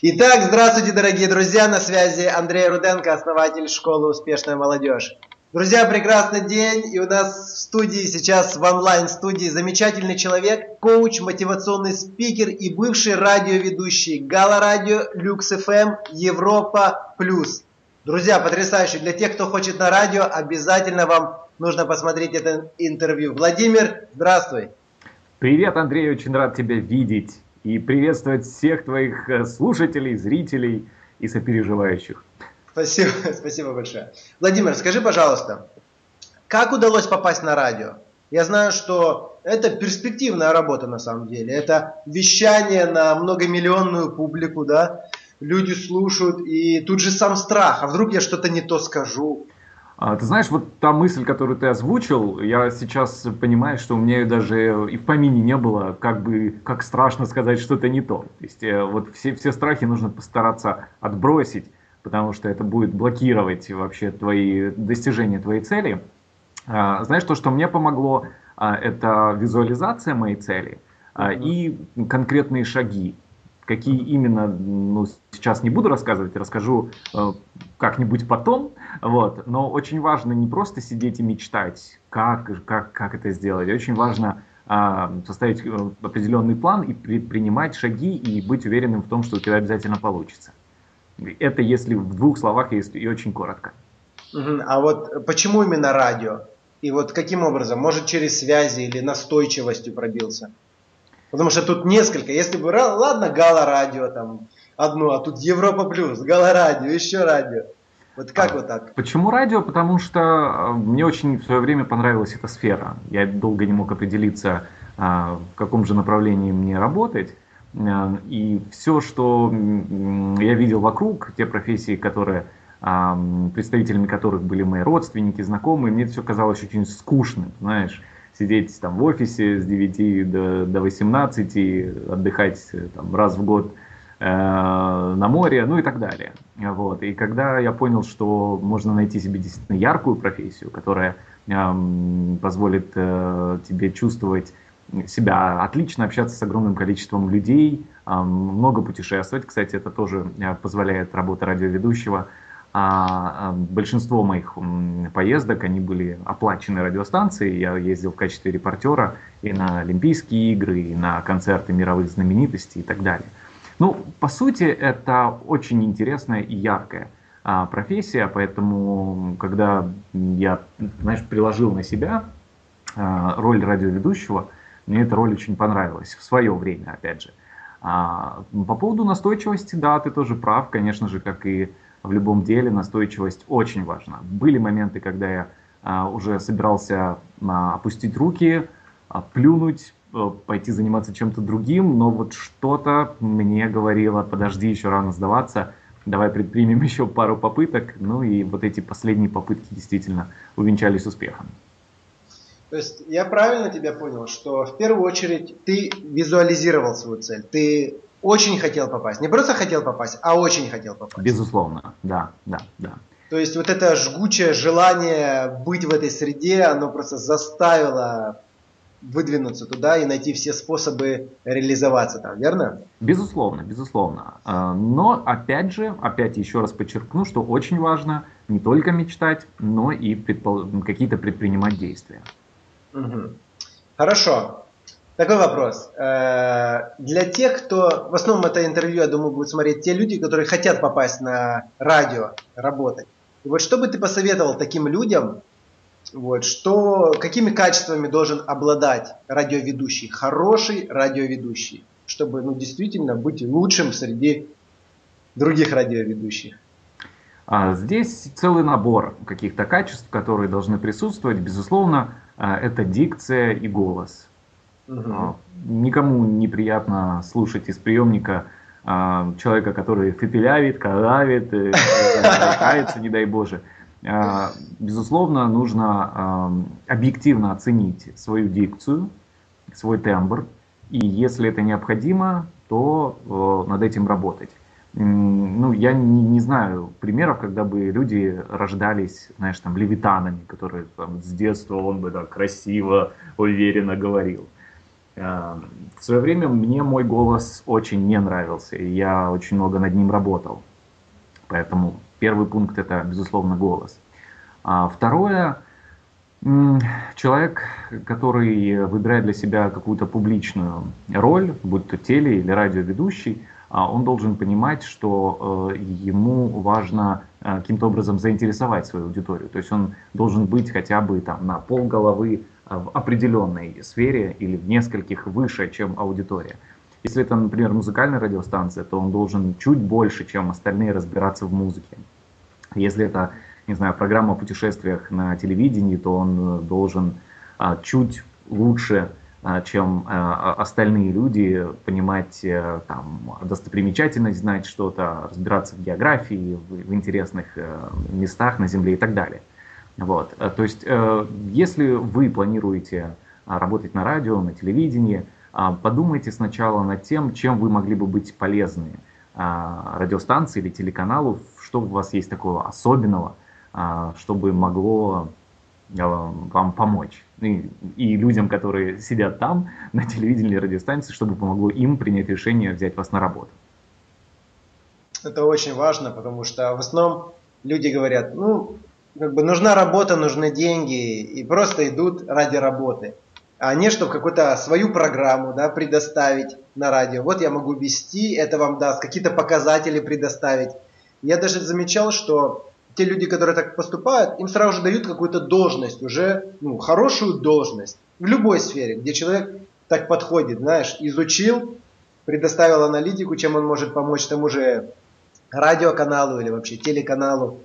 Итак, здравствуйте, дорогие друзья, на связи Андрей Руденко, основатель школы «Успешная молодежь». Друзья, прекрасный день, и у нас в студии сейчас, в онлайн-студии, замечательный человек, коуч, мотивационный спикер и бывший радиоведущий Гала Радио, Люкс ФМ, Европа Плюс. Друзья, потрясающе. Для тех, кто хочет на радио, обязательно вам нужно посмотреть это интервью. Владимир, здравствуй. Привет, Андрей, очень рад тебя видеть и приветствовать всех твоих э, слушателей, зрителей и сопереживающих. Спасибо, спасибо большое. Владимир, скажи, пожалуйста, как удалось попасть на радио? Я знаю, что это перспективная работа на самом деле. Это вещание на многомиллионную публику, да? Люди слушают, и тут же сам страх. А вдруг я что-то не то скажу? А, ты знаешь, вот та мысль, которую ты озвучил, я сейчас понимаю, что у меня даже и в помине не было, как бы, как страшно сказать что-то не то. То есть э, вот все, все страхи нужно постараться отбросить, потому что это будет блокировать вообще твои достижения твоей цели. А, знаешь, то, что мне помогло, а, это визуализация моей цели и конкретные шаги. Какие именно, ну, сейчас не буду рассказывать, расскажу э, как-нибудь потом. Вот. Но очень важно не просто сидеть и мечтать, как, как, как это сделать. Очень важно э, составить определенный план и предпринимать шаги и быть уверенным в том, что у тебя обязательно получится. Это если в двух словах и очень коротко. А вот почему именно радио? И вот каким образом? Может через связи или настойчивостью пробился? Потому что тут несколько. Если бы, ладно, Гала радио там одно, а тут Европа плюс, Гала радио, еще радио. Вот как а, вот так? Почему радио? Потому что э, мне очень в свое время понравилась эта сфера. Я долго не мог определиться, а, в каком же направлении мне работать. Э, и все, что я видел вокруг, те профессии, которые представителями которых были мои родственники, знакомые, мне это все казалось очень скучным, знаешь сидеть там в офисе с 9 до, до 18, отдыхать там, раз в год э, на море, ну и так далее. Вот. И когда я понял, что можно найти себе действительно яркую профессию, которая э, позволит э, тебе чувствовать себя отлично, общаться с огромным количеством людей, э, много путешествовать. Кстати, это тоже э, позволяет работа радиоведущего а, а большинство моих поездок, они были оплачены радиостанцией. Я ездил в качестве репортера и на Олимпийские игры, и на концерты мировых знаменитостей и так далее. Ну, по сути, это очень интересная и яркая а, профессия, поэтому, когда я, знаешь, приложил на себя а, роль радиоведущего, мне эта роль очень понравилась в свое время, опять же. А, по поводу настойчивости, да, ты тоже прав, конечно же, как и в любом деле настойчивость очень важна. Были моменты, когда я а, уже собирался опустить руки, а, плюнуть, а, пойти заниматься чем-то другим, но вот что-то мне говорило, подожди, еще рано сдаваться, давай предпримем еще пару попыток. Ну и вот эти последние попытки действительно увенчались успехом. То есть я правильно тебя понял, что в первую очередь ты визуализировал свою цель, ты очень хотел попасть. Не просто хотел попасть, а очень хотел попасть. Безусловно, да, да, да. То есть вот это жгучее желание быть в этой среде, оно просто заставило выдвинуться туда и найти все способы реализоваться там, верно? Безусловно, безусловно. А, но опять же, опять еще раз подчеркну, что очень важно не только мечтать, но и предпол... какие-то предпринимать действия. Угу. Хорошо. Такой вопрос. Э, для тех, кто... В основном это интервью, я думаю, будут смотреть те люди, которые хотят попасть на радио, работать. И вот что бы ты посоветовал таким людям, вот, что, какими качествами должен обладать радиоведущий, хороший радиоведущий, чтобы ну, действительно быть лучшим среди других радиоведущих? А здесь целый набор каких-то качеств, которые должны присутствовать. Безусловно, э, это дикция и голос. Угу. Никому неприятно слушать из приемника а, человека, который фепелявит, калавит, э, кается, не дай Боже. А, безусловно, нужно объективно оценить свою дикцию, свой тембр, и если это необходимо, то над этим работать. Ну, я не, не знаю примеров, когда бы люди рождались, знаешь, там, левитанами, которые там, с детства он бы так красиво, уверенно говорил. В свое время мне мой голос очень не нравился, и я очень много над ним работал. Поэтому первый пункт это, безусловно, голос. А второе, человек, который выбирает для себя какую-то публичную роль, будь то теле- или радиоведущий, а он должен понимать, что э, ему важно э, каким-то образом заинтересовать свою аудиторию. То есть он должен быть хотя бы там, на пол головы в определенной сфере или в нескольких выше, чем аудитория. Если это, например, музыкальная радиостанция, то он должен чуть больше, чем остальные, разбираться в музыке. Если это, не знаю, программа о путешествиях на телевидении, то он должен а, чуть лучше, а, чем а, остальные люди, понимать э, там, достопримечательность, знать что-то, разбираться в географии, в, в интересных э, местах на Земле и так далее. Вот. Э, то есть, э, если вы планируете а, работать на радио, на телевидении, а, подумайте сначала над тем, чем вы могли бы быть полезны а, радиостанции или телеканалу, что у вас есть такого особенного, чтобы могло вам помочь. И, и людям, которые сидят там, на телевидении или радиостанции, чтобы помогло им принять решение взять вас на работу. Это очень важно, потому что в основном люди говорят, ну, как бы нужна работа, нужны деньги, и просто идут ради работы. А не, чтобы какую-то свою программу да, предоставить на радио. Вот я могу вести, это вам даст, какие-то показатели предоставить. Я даже замечал, что те люди, которые так поступают, им сразу же дают какую-то должность, уже ну, хорошую должность в любой сфере, где человек так подходит, знаешь, изучил, предоставил аналитику, чем он может помочь тому же радиоканалу или вообще телеканалу,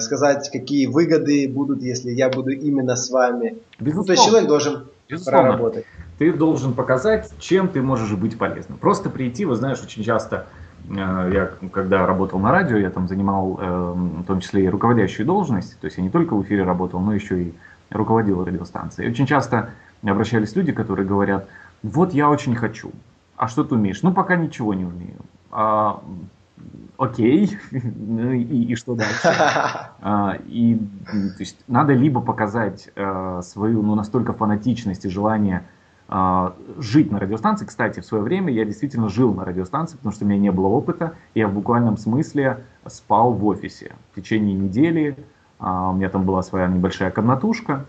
сказать, какие выгоды будут, если я буду именно с вами. Безусловно. Ну, то есть человек должен Безусловно. проработать. Ты должен показать, чем ты можешь быть полезным. Просто прийти, вы знаешь, очень часто э, я когда работал на радио, я там занимал э, в том числе и руководящую должность, то есть я не только в эфире работал, но еще и руководил радиостанцией. Очень часто обращались люди, которые говорят, вот я очень хочу, а что ты умеешь? Ну, пока ничего не умею. А окей, ну и, и что дальше? А, и то есть, надо либо показать а, свою ну, настолько фанатичность и желание а, жить на радиостанции. Кстати, в свое время я действительно жил на радиостанции, потому что у меня не было опыта. Я в буквальном смысле спал в офисе в течение недели. А, у меня там была своя небольшая комнатушка.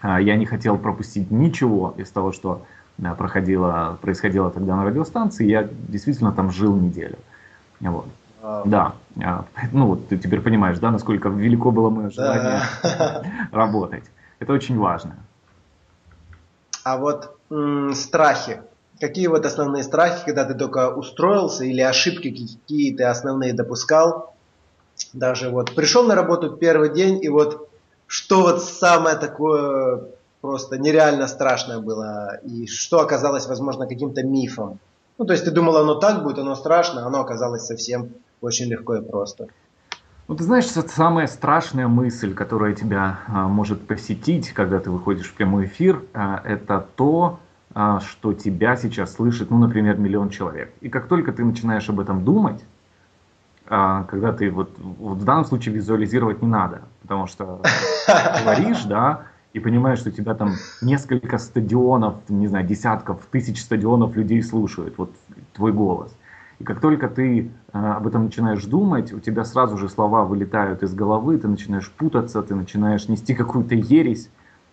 А, я не хотел пропустить ничего из того, что да, проходило, происходило тогда на радиостанции. Я действительно там жил неделю. Вот. А, да, а, ну вот ты теперь понимаешь, да, насколько велико было мое желание да. работать. Это очень важно. А вот м- страхи. Какие вот основные страхи, когда ты только устроился, или ошибки какие ты основные допускал? Даже вот пришел на работу первый день, и вот что вот самое такое просто нереально страшное было, и что оказалось, возможно, каким-то мифом? Ну, то есть ты думал, оно так будет, оно страшно, оно оказалось совсем очень легко и просто. Ну, ты знаешь, это самая страшная мысль, которая тебя а, может посетить, когда ты выходишь в прямой эфир, а, это то, а, что тебя сейчас слышит, ну, например, миллион человек. И как только ты начинаешь об этом думать, а, когда ты вот, вот в данном случае визуализировать не надо, потому что говоришь, да, и понимаешь, что тебя там несколько стадионов, не знаю, десятков, тысяч стадионов людей слушают, вот твой голос – и как только ты э, об этом начинаешь думать, у тебя сразу же слова вылетают из головы, ты начинаешь путаться, ты начинаешь нести какую-то ересь.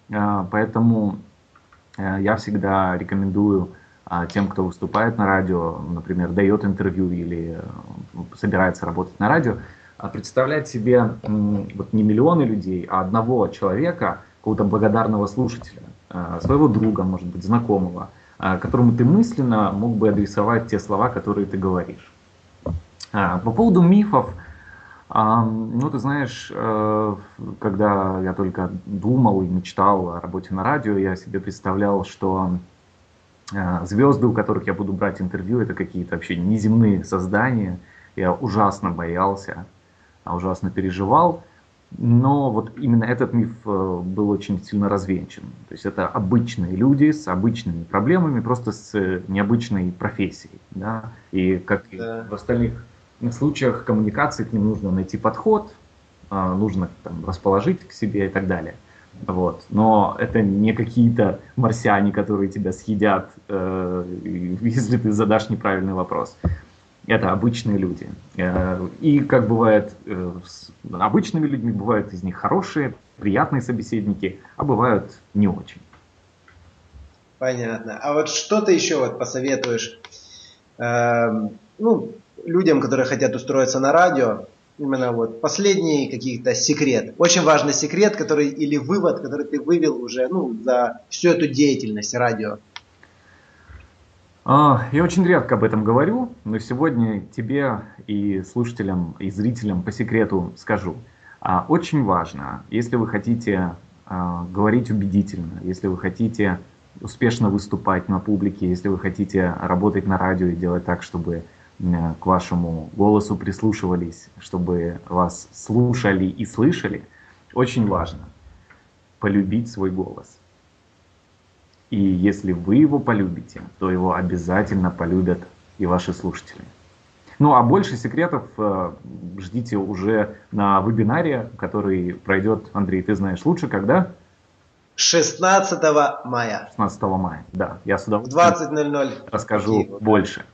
Э, поэтому э, я всегда рекомендую тем, кто выступает на радио, например, дает интервью или собирается работать на радио, представлять себе вот не миллионы людей, а одного человека, какого-то благодарного слушателя, своего друга, может быть, знакомого – а, которому ты мысленно мог бы адресовать те слова, которые ты говоришь. А, по поводу мифов, а, ну, ты знаешь, э, когда я только думал и мечтал о работе на радио, я себе представлял, что звезды, у которых я буду брать интервью, это какие-то вообще неземные создания. Я ужасно боялся, ужасно переживал. Но вот именно этот миф э, был очень сильно развенчан. То есть это обычные люди с обычными проблемами, просто с необычной профессией. Да? И как да. и в остальных случаях коммуникации к ним нужно найти подход, а, нужно там, расположить к себе и так далее. Вот. Но это не какие-то марсиане, которые тебя съедят, э, если ты задашь неправильный вопрос. Это обычные люди. Э, и как бывает э, с обычными людьми, бывают из них хорошие, приятные собеседники, а бывают не очень. Понятно. А вот что ты еще вот посоветуешь э, ну, людям, которые хотят устроиться на радио? Именно вот последний какие-то секрет. Очень важный секрет, который или вывод, который ты вывел уже ну, за всю эту деятельность радио. А, я очень редко об этом говорю, но сегодня тебе и слушателям, и зрителям по секрету скажу. А, очень важно, если вы хотите а, говорить убедительно, если вы хотите успешно выступать на публике, если вы хотите работать на радио и делать так, чтобы к вашему голосу прислушивались, чтобы вас слушали и слышали, очень важно полюбить свой голос. И если вы его полюбите, то его обязательно полюбят и ваши слушатели. Ну а больше секретов э, ждите уже на вебинаре, который пройдет, Андрей, ты знаешь лучше, когда? 16 мая. 16 мая, да. Я с удовольствием в 20.00 расскажу Киеву, больше.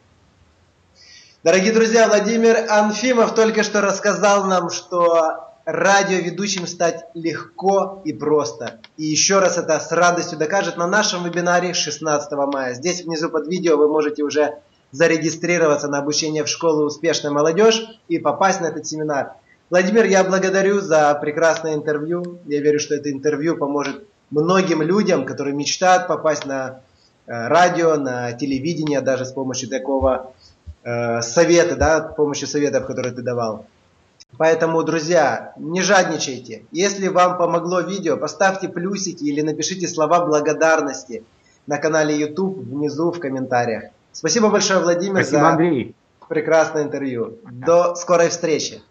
Дорогие друзья, Владимир Анфимов только что рассказал нам, что радиоведущим стать легко и просто. И еще раз это с радостью докажет на нашем вебинаре 16 мая. Здесь внизу под видео вы можете уже зарегистрироваться на обучение в школу «Успешная молодежь» и попасть на этот семинар. Владимир, я благодарю за прекрасное интервью. Я верю, что это интервью поможет многим людям, которые мечтают попасть на э, радио, на телевидение, даже с помощью такого э, совета, да, с помощью советов, которые ты давал. Поэтому, друзья, не жадничайте. Если вам помогло видео, поставьте плюсики или напишите слова благодарности на канале YouTube внизу в комментариях. Спасибо большое, Владимир, Спасибо, за Андрей. прекрасное интервью. До скорой встречи.